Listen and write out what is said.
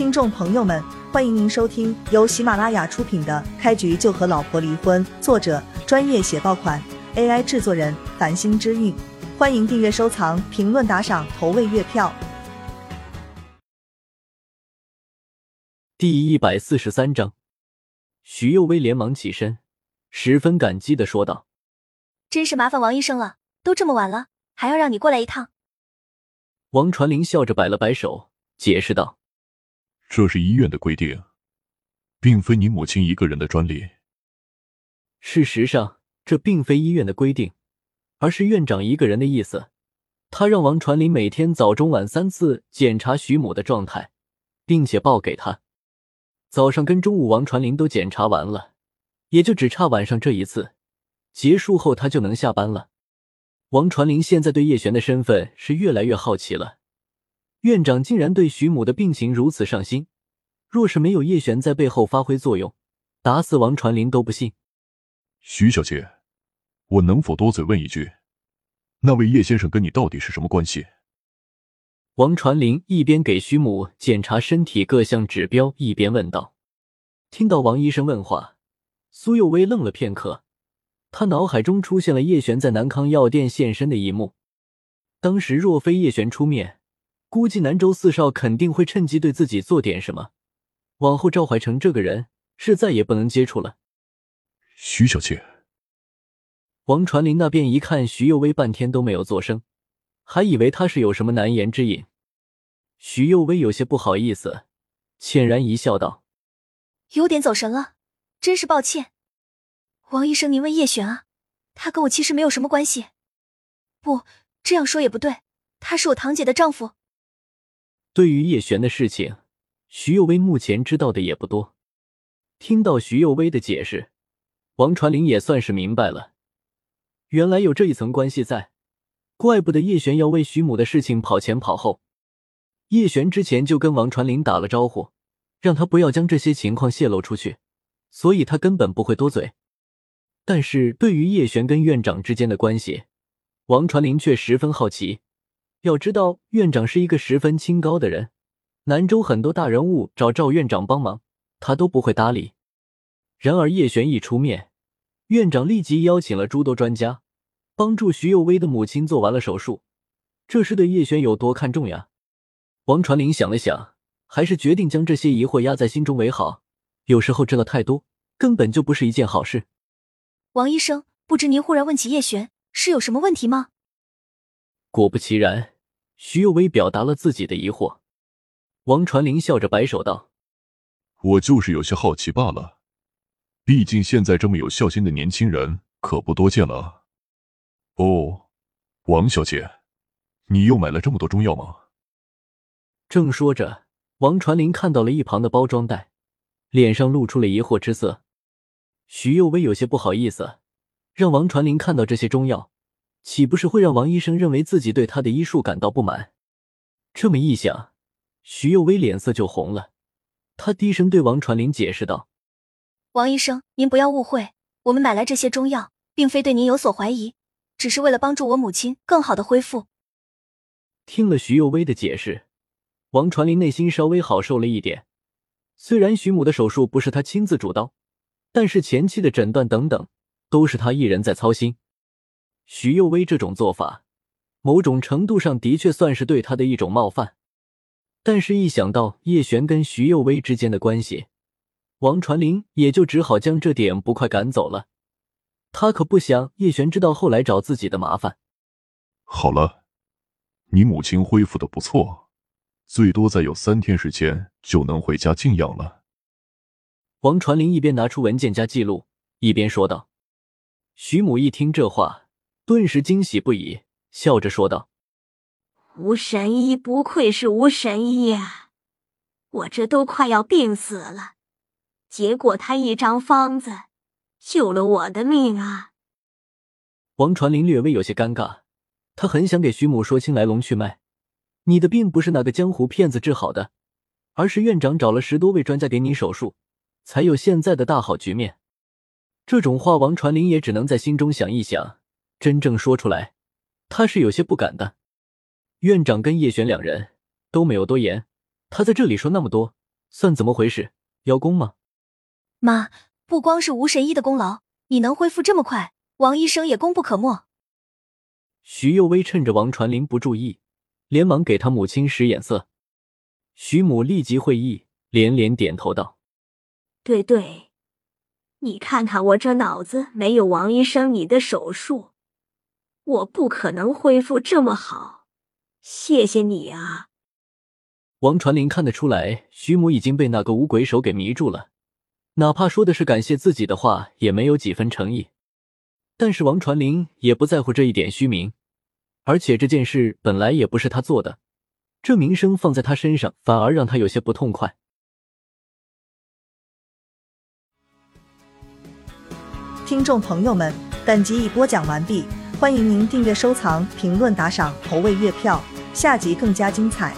听众朋友们，欢迎您收听由喜马拉雅出品的《开局就和老婆离婚》，作者专业写爆款，AI 制作人繁星之韵。欢迎订阅、收藏、评论、打赏、投喂月票。第一百四十三章，徐幼薇连忙起身，十分感激的说道：“真是麻烦王医生了，都这么晚了，还要让你过来一趟。”王传林笑着摆了摆手，解释道。这是医院的规定，并非你母亲一个人的专利。事实上，这并非医院的规定，而是院长一个人的意思。他让王传林每天早中晚三次检查徐母的状态，并且报给他。早上跟中午，王传林都检查完了，也就只差晚上这一次。结束后，他就能下班了。王传林现在对叶璇的身份是越来越好奇了。院长竟然对徐母的病情如此上心，若是没有叶璇在背后发挥作用，打死王传林都不信。徐小姐，我能否多嘴问一句，那位叶先生跟你到底是什么关系？王传林一边给徐母检查身体各项指标，一边问道。听到王医生问话，苏有为愣了片刻，他脑海中出现了叶璇在南康药店现身的一幕。当时若非叶璇出面，估计南州四少肯定会趁机对自己做点什么，往后赵怀成这个人是再也不能接触了。徐小姐，王传林那边一看徐幼薇半天都没有作声，还以为他是有什么难言之隐。徐幼薇有些不好意思，浅然一笑道：“有点走神了，真是抱歉。王医生，您问叶璇啊，他跟我其实没有什么关系。不，这样说也不对，他是我堂姐的丈夫。”对于叶璇的事情，徐幼薇目前知道的也不多。听到徐幼薇的解释，王传林也算是明白了，原来有这一层关系在，怪不得叶璇要为徐母的事情跑前跑后。叶璇之前就跟王传林打了招呼，让他不要将这些情况泄露出去，所以他根本不会多嘴。但是对于叶璇跟院长之间的关系，王传林却十分好奇。要知道，院长是一个十分清高的人，南州很多大人物找赵院长帮忙，他都不会搭理。然而叶璇一出面，院长立即邀请了诸多专家，帮助徐幼薇的母亲做完了手术。这是对叶璇有多看重呀？王传林想了想，还是决定将这些疑惑压在心中为好。有时候知道太多，根本就不是一件好事。王医生，不知您忽然问起叶璇，是有什么问题吗？果不其然，徐有为表达了自己的疑惑。王传林笑着摆手道：“我就是有些好奇罢了，毕竟现在这么有孝心的年轻人可不多见了。”哦，王小姐，你又买了这么多中药吗？正说着，王传林看到了一旁的包装袋，脸上露出了疑惑之色。徐幼薇有些不好意思，让王传林看到这些中药。岂不是会让王医生认为自己对他的医术感到不满？这么一想，徐幼薇脸色就红了。他低声对王传林解释道：“王医生，您不要误会，我们买来这些中药，并非对您有所怀疑，只是为了帮助我母亲更好的恢复。”听了徐幼薇的解释，王传林内心稍微好受了一点。虽然徐母的手术不是他亲自主刀，但是前期的诊断等等，都是他一人在操心。徐幼薇这种做法，某种程度上的确算是对他的一种冒犯。但是，一想到叶璇跟徐幼薇之间的关系，王传林也就只好将这点不快赶走了。他可不想叶璇知道后来找自己的麻烦。好了，你母亲恢复的不错，最多再有三天时间就能回家静养了。王传林一边拿出文件夹记录，一边说道。徐母一听这话。顿时惊喜不已，笑着说道：“吴神医不愧是吴神医啊！我这都快要病死了，结果他一张方子救了我的命啊！”王传林略微有些尴尬，他很想给徐母说清来龙去脉。你的病不是那个江湖骗子治好的，而是院长找了十多位专家给你手术，才有现在的大好局面。这种话，王传林也只能在心中想一想。真正说出来，他是有些不敢的。院长跟叶璇两人都没有多言，他在这里说那么多，算怎么回事？邀功吗？妈，不光是吴神医的功劳，你能恢复这么快，王医生也功不可没。徐幼薇趁着王传林不注意，连忙给他母亲使眼色。徐母立即会意，连连点头道：“对对，你看看我这脑子，没有王医生你的手术，我不可能恢复这么好。谢谢你啊。”王传林看得出来，徐母已经被那个五鬼手给迷住了，哪怕说的是感谢自己的话，也没有几分诚意。但是王传林也不在乎这一点虚名，而且这件事本来也不是他做的，这名声放在他身上，反而让他有些不痛快。听众朋友们，本集已播讲完毕，欢迎您订阅、收藏、评论、打赏、投喂月票，下集更加精彩。